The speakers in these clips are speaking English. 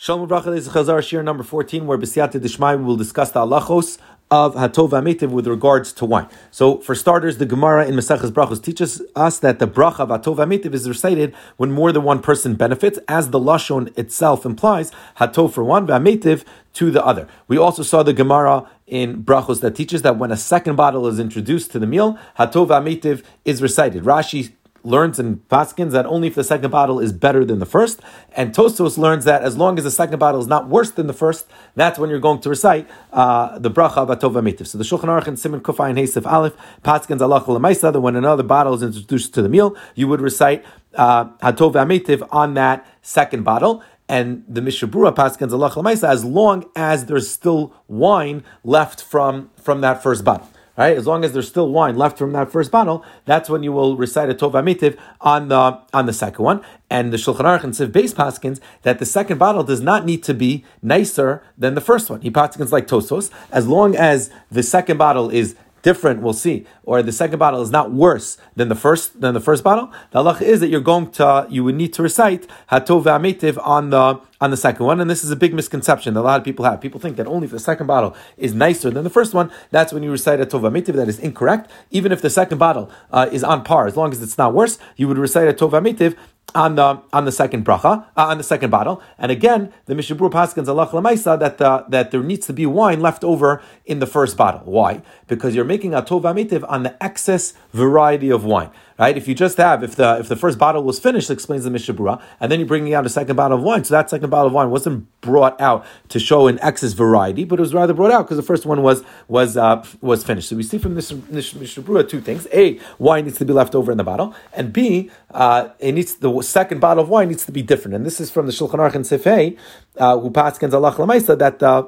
Shalom Bracha, is Chazar Shiur number 14, where B'siyata Dishmai will discuss the halachos of Hatov Amitiv with regards to wine. So, for starters, the Gemara in Maseches Brachos teaches us that the bracha of Hatov Amitiv is recited when more than one person benefits, as the Lashon itself implies, Hatov for one, V'Amitiv to the other. We also saw the Gemara in Brachos that teaches that when a second bottle is introduced to the meal, Hatov Amitiv is recited. Rashi learns in Paskins that only if the second bottle is better than the first, and Tosfos learns that as long as the second bottle is not worse than the first, that's when you're going to recite uh, the bracha of Atova Mitiv. So the Shulchan Aruch and Simon Kufay and Hasif Aleph, Paskins Allah Lamaisa, that when another bottle is introduced to the meal, you would recite uh, Hatova on that second bottle and the Mishabura Paskins Allah as long as there's still wine left from, from that first bottle. Right? As long as there's still wine left from that first bottle, that's when you will recite a Tov Amitiv on the on the second one. And the Shulchan Aruch and Siv base paskins that the second bottle does not need to be nicer than the first one. He paskins like Tosfos, as long as the second bottle is different, we'll see, or the second bottle is not worse than the first than the first bottle, the halach is that you're going to you would need to recite hatov v'amitiv on the on the second one, and this is a big misconception that a lot of people have. People think that only if the second bottle is nicer than the first one, that's when you recite a tova mitiv. That is incorrect. Even if the second bottle uh, is on par, as long as it's not worse, you would recite a tova mitiv on the on the second bracha uh, on the second bottle. And again, the Mishabur Paskins Allah Lamaisa that uh, that there needs to be wine left over in the first bottle. Why? Because you're making a tova mitiv on the excess variety of wine right? If you just have, if the if the first bottle was finished, explains the Mishabura, and then you're bringing out a second bottle of wine, so that second bottle of wine wasn't brought out to show an excess variety, but it was rather brought out because the first one was was uh, was finished. So we see from this, this Mishabura two things: a, wine needs to be left over in the bottle, and b, uh, it needs the second bottle of wine needs to be different. And this is from the Shulchan Aruch and Sefei, uh, who paskins Allah that. Uh,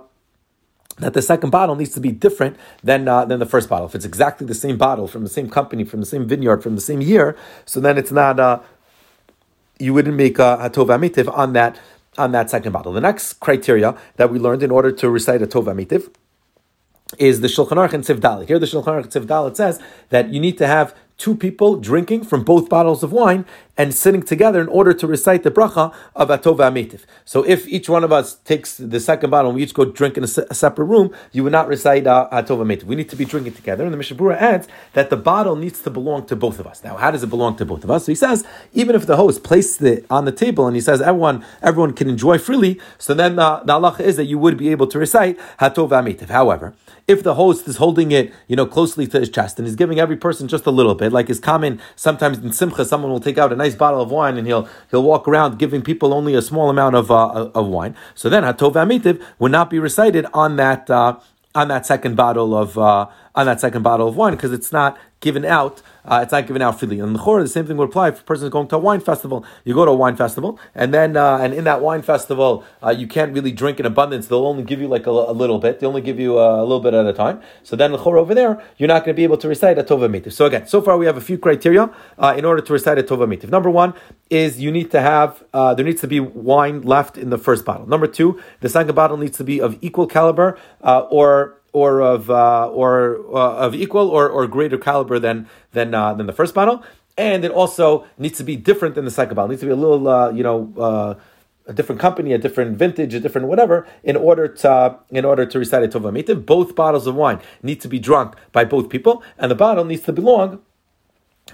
that the second bottle needs to be different than uh, than the first bottle. If it's exactly the same bottle from the same company, from the same vineyard, from the same year, so then it's not. Uh, you wouldn't make a hatov amitiv on that on that second bottle. The next criteria that we learned in order to recite a tov amitiv is the Shulchan Aruch and Tzivdalit. Here, the Shulchan Aruch and Tzivdalit says that you need to have two people drinking from both bottles of wine and sitting together in order to recite the bracha of Atova Amitiv. So if each one of us takes the second bottle and we each go drink in a, se- a separate room, you would not recite uh, Atova Amitiv. We need to be drinking together. And the Mishabura adds that the bottle needs to belong to both of us. Now, how does it belong to both of us? So he says, even if the host placed it on the table and he says everyone everyone can enjoy freely, so then uh, the halacha is that you would be able to recite Hatova Amitiv. However, if the host is holding it, you know, closely to his chest and he's giving every person just a little bit, like is common sometimes in Simcha, someone will take out a nice bottle of wine and he'll he'll walk around giving people only a small amount of uh, of wine. So then Hatov Amitiv would not be recited on that uh, on that second bottle of uh, on that second bottle of wine because it's not given out uh, it's not given out freely. And the the same thing would apply if a person is going to a wine festival. You go to a wine festival, and then uh, and in that wine festival, uh, you can't really drink in abundance. They'll only give you like a, a little bit. They only give you uh, a little bit at a time. So then the over there, you're not going to be able to recite a Tova Mitiv. So again, so far we have a few criteria uh, in order to recite a Tova Mitiv. Number one is you need to have uh, there needs to be wine left in the first bottle. Number two, the second bottle needs to be of equal caliber or or of uh, or uh, of equal or, or greater caliber than than uh, than the first bottle, and it also needs to be different than the second bottle. It needs to be a little uh, you know uh, a different company, a different vintage, a different whatever, in order to in order to recite a tova mitim. Both bottles of wine need to be drunk by both people, and the bottle needs to belong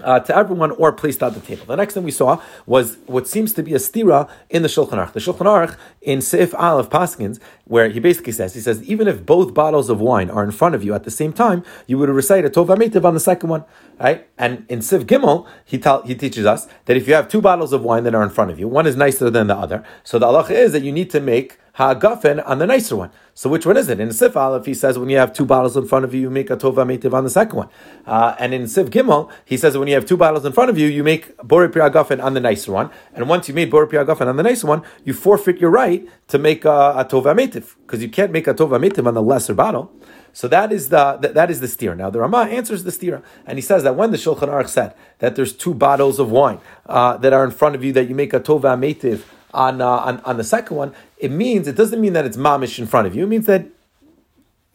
uh, to everyone or placed on the table. The next thing we saw was what seems to be a stira in the Shulchan Aruch. The Shulchan Aruch in Seif Aleph Paskins, where he basically says, he says, even if both bottles of wine are in front of you at the same time, you would recite a Tova Mitiv on the second one, right? And in Siv Gimel, he, tell, he teaches us that if you have two bottles of wine that are in front of you, one is nicer than the other, so the halacha is that you need to make ha'agafen on the nicer one. So which one is it? In Sif Aleph, he says when you have two bottles in front of you, you make a tova meitiv on the second one. Uh, and in Siv Gimel, he says when you have two bottles in front of you, you make bori priagafen on the nicer one. And once you made bori priagafen on the nicer one, you forfeit your right to make a, a tova meitiv because you can't make a tova meitiv on the lesser bottle. So that is the that, that is the steer. Now the Rama answers the steer, and he says that when the Shulchan Aruch said that there's two bottles of wine uh, that are in front of you that you make a tova meitiv on, uh, on on the second one, it means it doesn't mean that it's mamish in front of you. It means that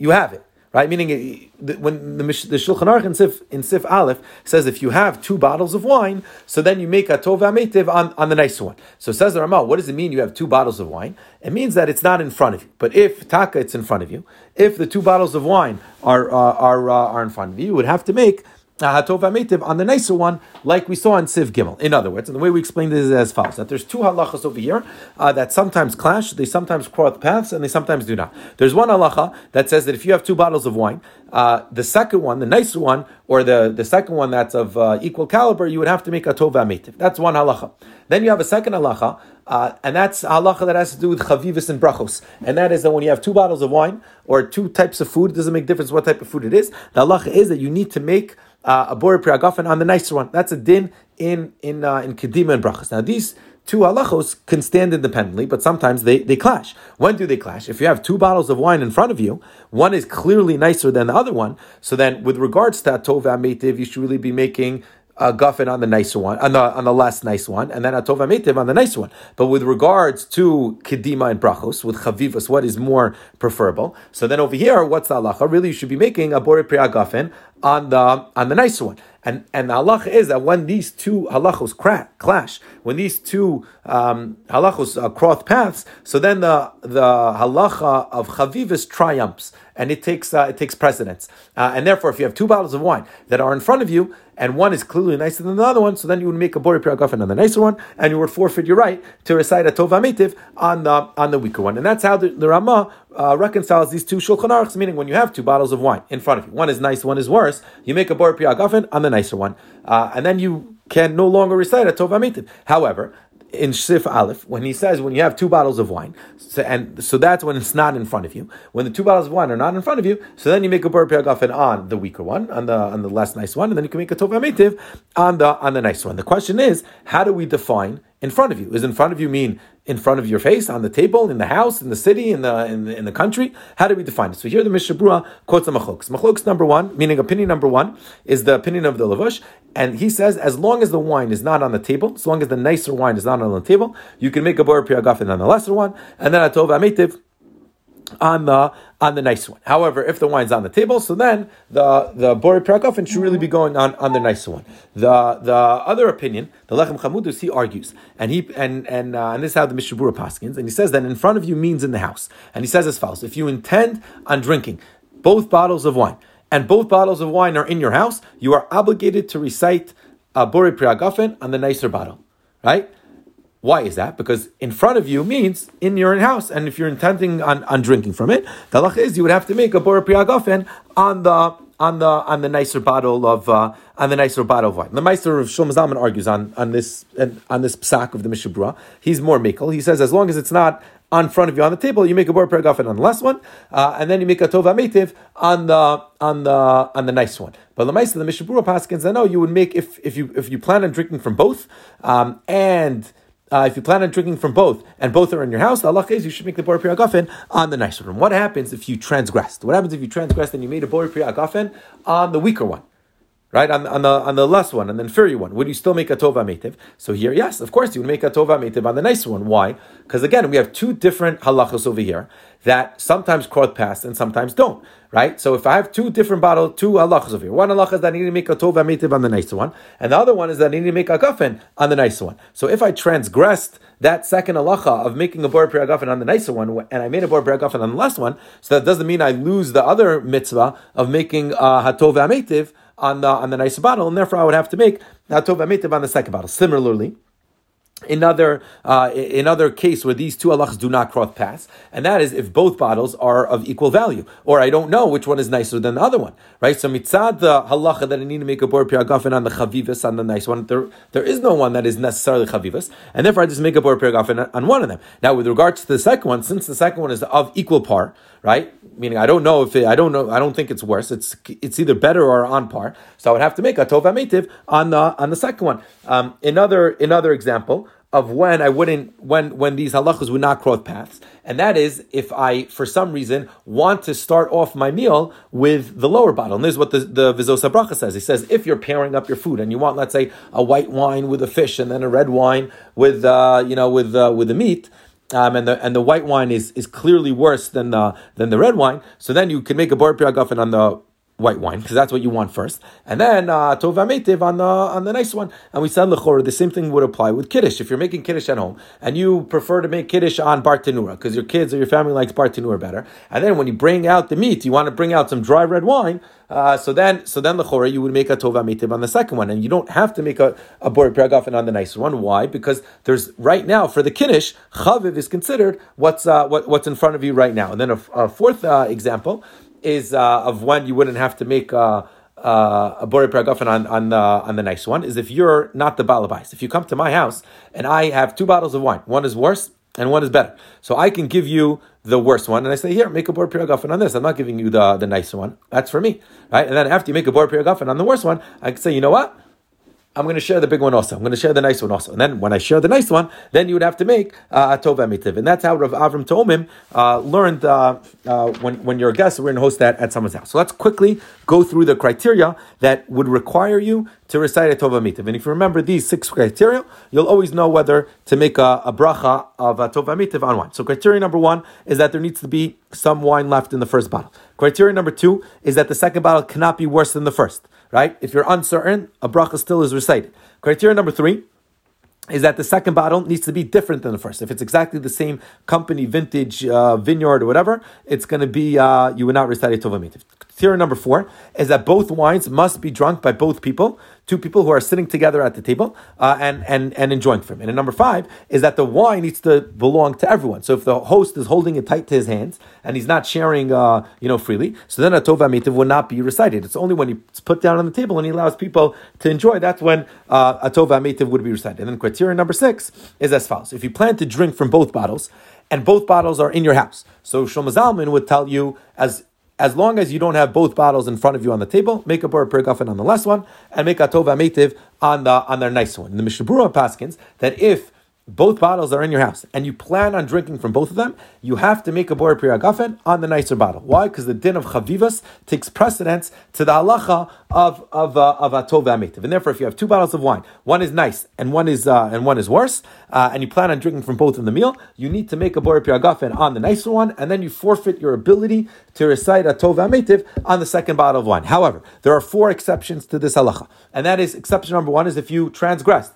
you have it. right? Meaning when the, the Shulchan Aruch in Sif, in Sif Aleph says if you have two bottles of wine, so then you make a tov ametiv on, on the nicer one. So says the Ramah, what does it mean you have two bottles of wine? It means that it's not in front of you. But if taka, it's in front of you. If the two bottles of wine are uh, are uh, are in front of you, you would have to make on the nicer one, like we saw in Siv Gimel. In other words, and the way we explain this is as follows: that there's two halachas over here uh, that sometimes clash, they sometimes cross paths, and they sometimes do not. There's one halacha that says that if you have two bottles of wine, uh, the second one, the nicer one, or the, the second one that's of uh, equal caliber, you would have to make a tova ametiv. That's one halacha. Then you have a second halacha, uh, and that's halacha that has to do with chavivis and brachos. And that is that when you have two bottles of wine or two types of food, it doesn't make difference what type of food it is. The halacha is that you need to make uh, a bori priagafen on the nicer one. That's a din in in uh, in kedima and brachas. Now these two halachos can stand independently, but sometimes they, they clash. When do they clash? If you have two bottles of wine in front of you, one is clearly nicer than the other one. So then, with regards to tov ametiv, you should really be making a guffin on the nicer one, on the on the less nice one, and then a tova metiv on the nice one. But with regards to kedima and brachos, with chavivas, what is more preferable? So then over here, what's the halacha? Really, you should be making a bori priya guffin on the on the nicer one. And and the halacha is that when these two halachos crack, clash, when these two um, halachos uh, cross paths, so then the the halacha of chavivas triumphs and it takes uh, it takes precedence. Uh, and therefore, if you have two bottles of wine that are in front of you, and one is clearly nicer than the other one, so then you would make a bori piragafen on the nicer one, and you would forfeit your right to recite a mitiv on the on the weaker one. And that's how the, the Ramah uh, reconciles these two shulchan aruchs, meaning when you have two bottles of wine in front of you, one is nice, one is worse, you make a bori piragafen on the nicer one, uh, and then you can no longer recite a tova mitiv. However, in Shif Aleph, when he says when you have two bottles of wine, so, and so that's when it's not in front of you. When the two bottles of wine are not in front of you, so then you make a bur piagafen on the weaker one, on the on the less nice one, and then you can make a tova metiv on the on the nice one. The question is, how do we define in front of you? Is in front of you mean in front of your face, on the table, in the house, in the city, in the in the, in the country? How do we define it? So here the Mishnah Brura quotes the Machlokes. Machlokes number one, meaning opinion number one, is the opinion of the Lavush, and he says as long as the wine is not on the table, as long as the nicer wine is not on the table, you can make a bar priagafin on the lesser one, and then a tova ametiv on the on the nice one. However, if the wine's on the table, so then the the bori prakofen should really be going on on the nicer one. The the other opinion, the lechem chamudus, he argues, and he and and uh, and this is how the Mishabura paskins, and he says that in front of you means in the house, and he says as follows: if you intend on drinking both bottles of wine, and both bottles of wine are in your house, you are obligated to recite a bori priagafen on the nicer bottle, right? Why is that? Because in front of you means in your own house, and if you're intending on, on drinking from it, the halach is you would have to make a bor priagafen on the on the on the nicer bottle of uh, on the nicer bottle of wine. The Meister of Shlomo Zalman argues on on this on this psak of the Mishabura. He's more makel. He says as long as it's not on front of you on the table, you make a bor priagafen on the last one, uh, and then you make a tova metiv on the on the on the nice one. But the Meister, of the Mishabura paskins, I know you would make if if you if you plan on drinking from both um, and uh, if you plan on drinking from both and both are in your house, the Allah is you should make the Bor Agafen on the nicer one. What happens if you transgressed? What happens if you transgressed and you made a Bor Agafen on the weaker one? Right on, on the on the less one and the inferior one, would you still make a tova metiv? So here, yes, of course, you would make a tova metiv on the nicer one. Why? Because again, we have two different halachos over here that sometimes cross past and sometimes don't right? So if I have two different bottles, two halachas over here, one halacha is that I need to make a tova metiv on the nicer one, and the other one is that I need to make a gafen on the nicer one. So if I transgressed that second halacha of making a bor gafen on the nicer one, and I made a bor gafen on the last one, so that doesn't mean I lose the other mitzvah of making a hatova metiv on the on the nicer bottle, and therefore I would have to make hatova metiv on the second bottle. Similarly another uh, another case where these two halachas do not cross paths, and that is if both bottles are of equal value, or I don't know which one is nicer than the other one, right? So mitzad the halacha that I need to make a bor piragafen on the chavivas on the nice one, there there is no one that is necessarily chavivas, and therefore I just make a bor piragafen on one of them. Now, with regards to the second one, since the second one is of equal par, right? Meaning I don't know if it, I don't know I don't think it's worse. It's it's either better or on par. So I would have to make a tova metiv on the on the second one. Um, another another example of when I wouldn't when when these halachas would not cross paths, and that is if I for some reason want to start off my meal with the lower bottle. And this is what the the Vizos Bracha says. He says if you're pairing up your food and you want, let's say, a white wine with a fish and then a red wine with uh, you know with uh, with the meat um, and the and the white wine is, is clearly worse than the than the red wine. So then you can make a bor piragafen on the white wine because that's what you want first, and then uh, on the on the nice one. And we said lechor the same thing would apply with kiddush. If you're making kiddush at home and you prefer to make kiddush on bartenura because your kids or your family likes bartenura better, and then when you bring out the meat, you want to bring out some dry red wine. Uh, so then, so then the chora you would make a tova mitiv on the second one, and you don't have to make a, a bor piragafen on the nicer one. Why? Because there's right now for the kiddush chaviv is considered what's uh, what, what's in front of you right now. And then a, a fourth uh, example is uh, of when you wouldn't have to make uh, uh, a bore paragafen on on the on the nice one is if you're not the balabais. If you come to my house and I have two bottles of wine, one is worse and one is better, so I can give you the worst one, and I say, here, make a bor piragafen on this. I'm not giving you the the nice one. That's for me, right? And then after you make a bor piragafen on the worst one, I can say, you know what? I'm going to share the big one also. I'm going to share the nice one also. And then when I share the nice one, then you would have to make uh, a tov emitiv. And that's how Rav Avram Tomim uh, learned uh, uh, when, when you're a guest, we're going to host that at someone's house. So let's quickly go through the criteria that would require you to recite a tov emitiv. And if you remember these six criteria, you'll always know whether to make a, a bracha of a tov emitiv on wine. So criteria number one is that there needs to be some wine left in the first bottle. Criteria number two is that the second bottle cannot be worse than the first right? If you're uncertain, a bracha still is recited. Criteria number three is that the second bottle needs to be different than the first. If it's exactly the same company, vintage, uh, vineyard, or whatever, it's going to be, uh, you would not recite a tova Criteria number four is that both wines must be drunk by both people two people who are sitting together at the table uh, and, and, and enjoying from it. And number five is that the wine needs to belong to everyone. So if the host is holding it tight to his hands and he's not sharing, uh, you know, freely, so then a tova mitiv will not be recited. It's only when it's put down on the table and he allows people to enjoy. That's when uh, a tova mitiv would be recited. And then criteria number six is as follows: If you plan to drink from both bottles and both bottles are in your house, so Shlomo Zalman would tell you as as long as you don't have both bottles in front of you on the table, make a bor pergafen on the last one, and make a tova on the on their nice one. The Mishnah Berurah paskins that if both bottles are in your house and you plan on drinking from both of them, you have to make a bor piragafen on the nicer bottle. Why? Because the din of chavivas takes precedence to the halacha of of uh, of atov ametiv. And therefore, if you have two bottles of wine, one is nice and one is uh, and one is worse, uh, and you plan on drinking from both in the meal, you need to make a bor piragafen on the nicer one, and then you forfeit your ability to recite atov ametiv on the second bottle of wine. However, there are four exceptions to this halacha, and that is exception number one is if you transgress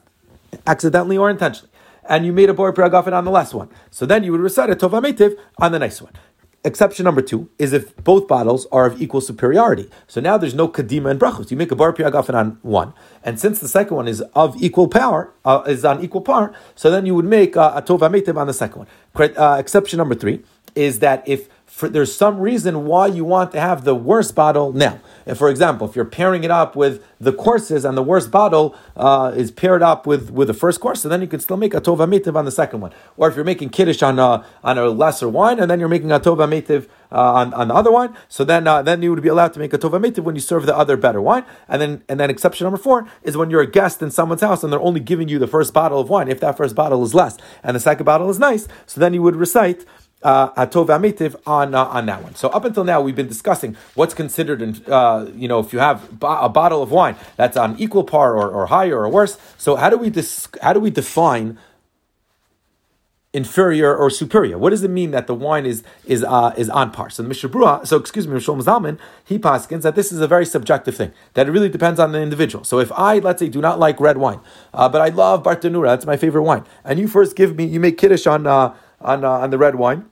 accidentally or intentionally and you made a bor piragafen on the last one. So then you would recite a tova metiv on the next one. Exception number two is if both bottles are of equal superiority. So now there's no kadima and brachos. You make a bar piragafen on one, and since the second one is of equal power, uh, is on equal par, so then you would make uh, a tova on the second one. Uh, exception number three is that if for, there's some reason why you want to have the worst bottle now. For example, if you're pairing it up with the courses and the worst bottle uh, is paired up with, with the first course, so then you can still make a tova mitiv on the second one. Or if you're making kiddush on a, on a lesser wine and then you're making a tova mitiv uh, on, on the other wine, so then uh, then you would be allowed to make a tova mitiv when you serve the other better wine. And then and then exception number four is when you're a guest in someone's house and they're only giving you the first bottle of wine. If that first bottle is less and the second bottle is nice, so then you would recite Atov Amitiv on uh, on that one. So up until now, we've been discussing what's considered, in, uh, you know, if you have a bottle of wine that's on equal par or, or higher or worse. So how do we dis- how do we define inferior or superior? What does it mean that the wine is is uh, is on par? So the Mishnah Berurah, so excuse me, Mishlomo Zalman, he paskins that this is a very subjective thing. That it really depends on the individual. So if I, let's say, do not like red wine, uh, but I love Bartenura, that's my favorite wine, and you first give me, you make kiddush on uh, on uh, on the red wine,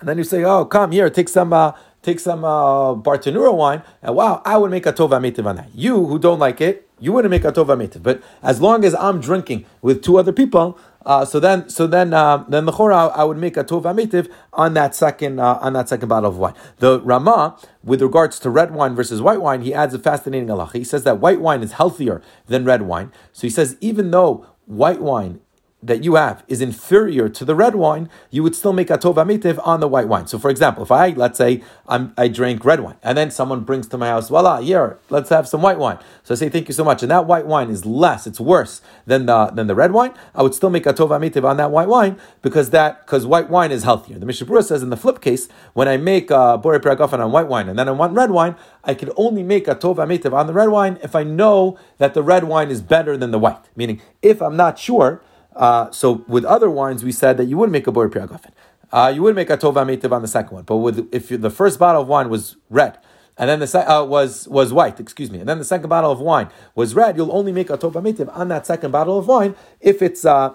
and then you say, "Oh, come here, take some." Uh, take some uh, wine, and wow, I would make a tova mitiv on that. You who don't like it, you wouldn't make a tova mitiv. But as long as I'm drinking with two other people, uh, so then, so then, uh, then the chora, I would make a tova mitiv on that second, uh, on that second bottle of wine. The Rama, with regards to red wine versus white wine, he adds a fascinating halacha. He says that white wine is healthier than red wine. So he says even though white wine that you have is inferior to the red wine, you would still make a tova mitiv on the white wine. So, for example, if I let's say I'm, i drink red wine, and then someone brings to my house, voila, here, let's have some white wine. So I say thank you so much, and that white wine is less, it's worse than the than the red wine. I would still make a tova mitiv on that white wine because that because white wine is healthier. The Mishnah Berurah says in the flip case, when I make a bore piragafen on white wine and then I want red wine, I could only make a tova mitiv on the red wine if I know that the red wine is better than the white. Meaning, if I'm not sure uh, so with other wines, we said that you would make a bor priagafen. Uh, you would make a tova metiv on the second one, but with if the first bottle of wine was red, and then the uh, was was white, excuse me, and then the second bottle of wine was red, you'll only make a tova metiv on that second bottle of wine if it's uh,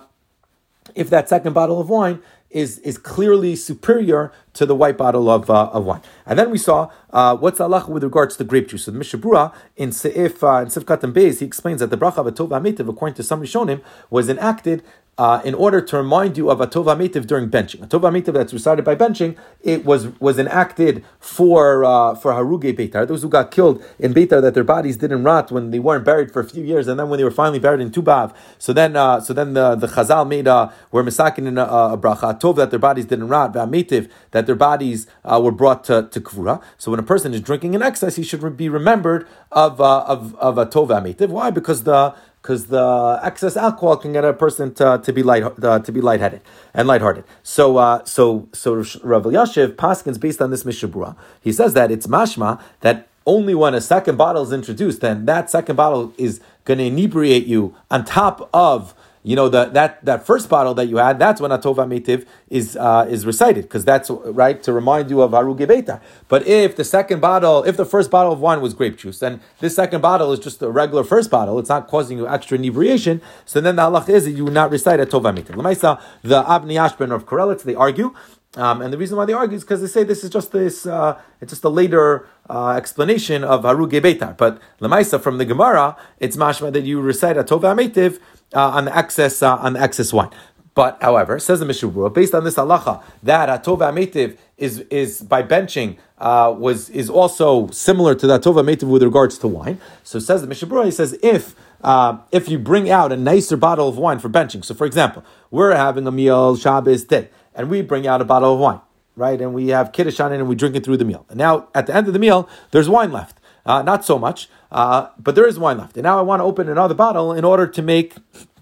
if that second bottle of wine is, is clearly superior to the white bottle of, uh, of wine. And then we saw uh, what's Allah with regards to grape juice. So the Mishabura in Seif uh, in Sifkat and Beis, he explains that the bracha of Atov Amitiv, according to some Rishonim, was enacted uh, in order to remind you of a tova mitiv during benching. A tova mitiv that's recited by benching, it was was enacted for uh, for haruge beitar, those who got killed in beitar that their bodies didn't rot when they weren't buried for a few years, and then when they were finally buried in tubav. So then, uh, so then the the chazal made a were misakin in a, a bracha tov that their bodies didn't rot, v'amitiv that their bodies uh, were brought to, to kvura. So when a person is drinking in excess, he should be remembered of uh, of of a tov v'amitiv. Why? Because the because the excess alcohol can get a person to, to be light uh, to be lightheaded and lighthearted. So uh, so so Rav Elyashiv Paskins based on this Mishabura, he says that it's mashma that only when a second bottle is introduced, then that second bottle is going to inebriate you on top of you know, the, that, that first bottle that you had, that's when Atova Metiv is, uh, is recited, because that's, right, to remind you of Haruge Beitar. But if the second bottle, if the first bottle of wine was grape juice, and this second bottle is just a regular first bottle, it's not causing you extra inebriation, so then the halach is that you would not recite Atova Metiv. Lamaisa, the Abni Ashben of Korelitz, they argue, um, and the reason why they argue is because they say this is just this, uh, it's just a later uh, explanation of Haruge Beitar. But Lamaisa from the Gemara, it's mashma that you recite a Tova Metiv uh, on the excess uh, on the excess wine. But however, says the Mishabura, based on this halacha, that atova metiv is is by benching uh, was is also similar to the atova metiv with regards to wine. So says the Mishabura, he says if uh, if you bring out a nicer bottle of wine for benching. So for example, we're having a meal Shabbos day, and we bring out a bottle of wine, right? And we have kiddush on it, and we drink it through the meal. And now at the end of the meal, there's wine left. Uh, not so much, uh, but there is wine left. And now I want to open another bottle in order to make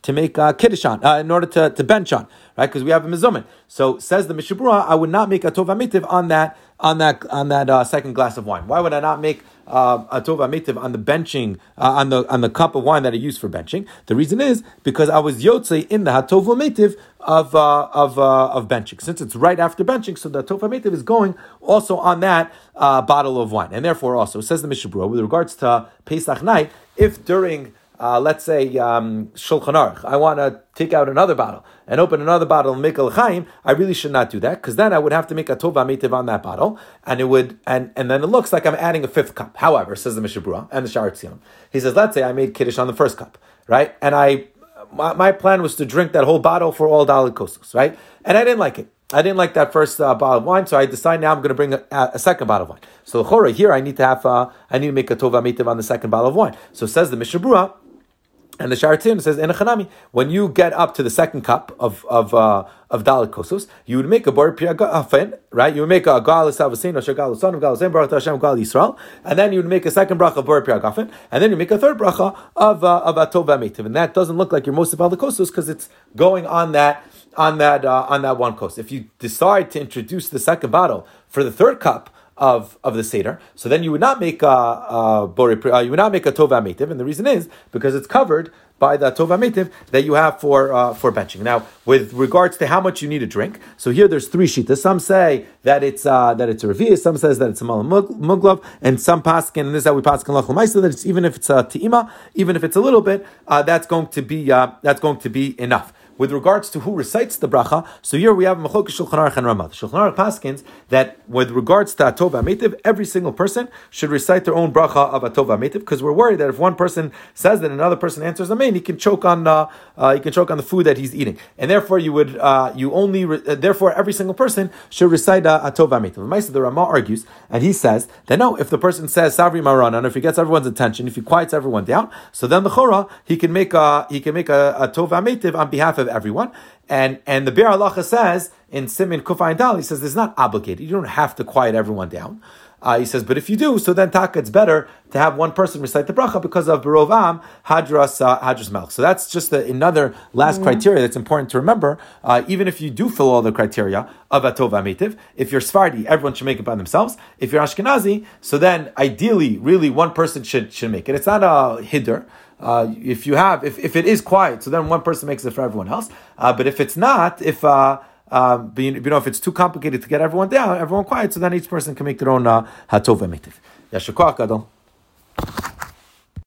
to make uh, kiddush on, uh, in order to, to bench on, right? Because we have a mizumin. So says the Mishabura, I would not make a tova mitiv on that on that on that uh, second glass of wine. Why would I not make uh, a tova mitiv on the benching uh, on the on the cup of wine that I use for benching? The reason is because I was yotze in the hatova mitiv of uh, of uh, of benching. Since it's right after benching, so the tova mitiv is going also on that uh, bottle of wine, and therefore also says the Mishabura with regards to Pesach night, if during uh, let's say um, Shulchan Aruch, I want to take out another bottle and open another bottle and make a I really should not do that because then I would have to make a tova mitiv on that bottle, and it would and and then it looks like I'm adding a fifth cup. However, says the Mishabura and the Sha'ar HaTziyun, he says, let's say I made kiddush on the first cup, right, and I my, my plan was to drink that whole bottle for all daled kosos, right, and I didn't like it. I didn't like that first uh, bottle of wine, so I decided now I'm going to bring a, a, second bottle of wine. So the chora here, I need to have, uh, I need to make a tova mitiv on the second bottle of wine. So says the Mishabura, and the Sha'ar says in a chanami, when you get up to the second cup of of uh, of dalit kosos, you would make a bar piyagafen, right? You would make a gal savasin or shagal son of gal baruch Hashem gal Yisrael, and then you would make a second bracha of bar piyagafen, and then you make a third bracha of uh, of atov v'amitiv, and that doesn't look like your most of dalit kosos because it's going on that on that uh, on that one coast. If you decide to introduce the second bottle for the third cup of, of the Seder. So then you would not make a, a uh, you would not make a Tova Metiv, and the reason is because it's covered by the Tova Metiv that you have for uh, for benching. Now, with regards to how much you need to drink, so here there's three shitas. Some say that it's uh, that it's a revi'ah, some says that it's a malam and some paskin, and this is how we paskin lachol that it's even if it's a ti'ima, even if it's a little bit, uh, that's going to be uh, that's going to be enough with regards to who recites the bracha, so here we have Machok Shulchan Aruch and Ramah. Shulchan Aruch paskins that with regards to Atov Ametiv, every single person should recite their own bracha of Atov Ametiv because we're worried that if one person says that another person answers Amen, he can choke on uh, uh, he can choke on the food that he's eating, and therefore you would uh, you only re- uh, therefore every single person should recite uh, Atov Ametiv. The Ramah argues and he says that no, if the person says Savri Maran, and if he gets everyone's attention, if he quiets everyone down, so then the Chora he can make a he can make a, a Tov Ametiv on behalf of of everyone. And and the Biur Halacha says in Simin Kufayin Dal, he says there's not obligated. You don't have to quiet everyone down. Uh, he says, but if you do, so then taka, it's better to have one person recite the bracha because of Barovam Hadras uh, Hadras Melch. So that's just a, another last mm-hmm. criteria that's important to remember. Uh, even if you do fill all the criteria of Atov Amitiv, if you're Sfardi, everyone should make it by themselves. If you're Ashkenazi, so then ideally, really, one person should should make it. It's not a hiddur. Uh, if you have, if, if it is quiet, so then one person makes it for everyone else. Uh, but if it's not, if uh, but you, know, if it's too complicated to get everyone down, everyone quiet, so then each person can make their own uh, hatov emitiv. Yashakwa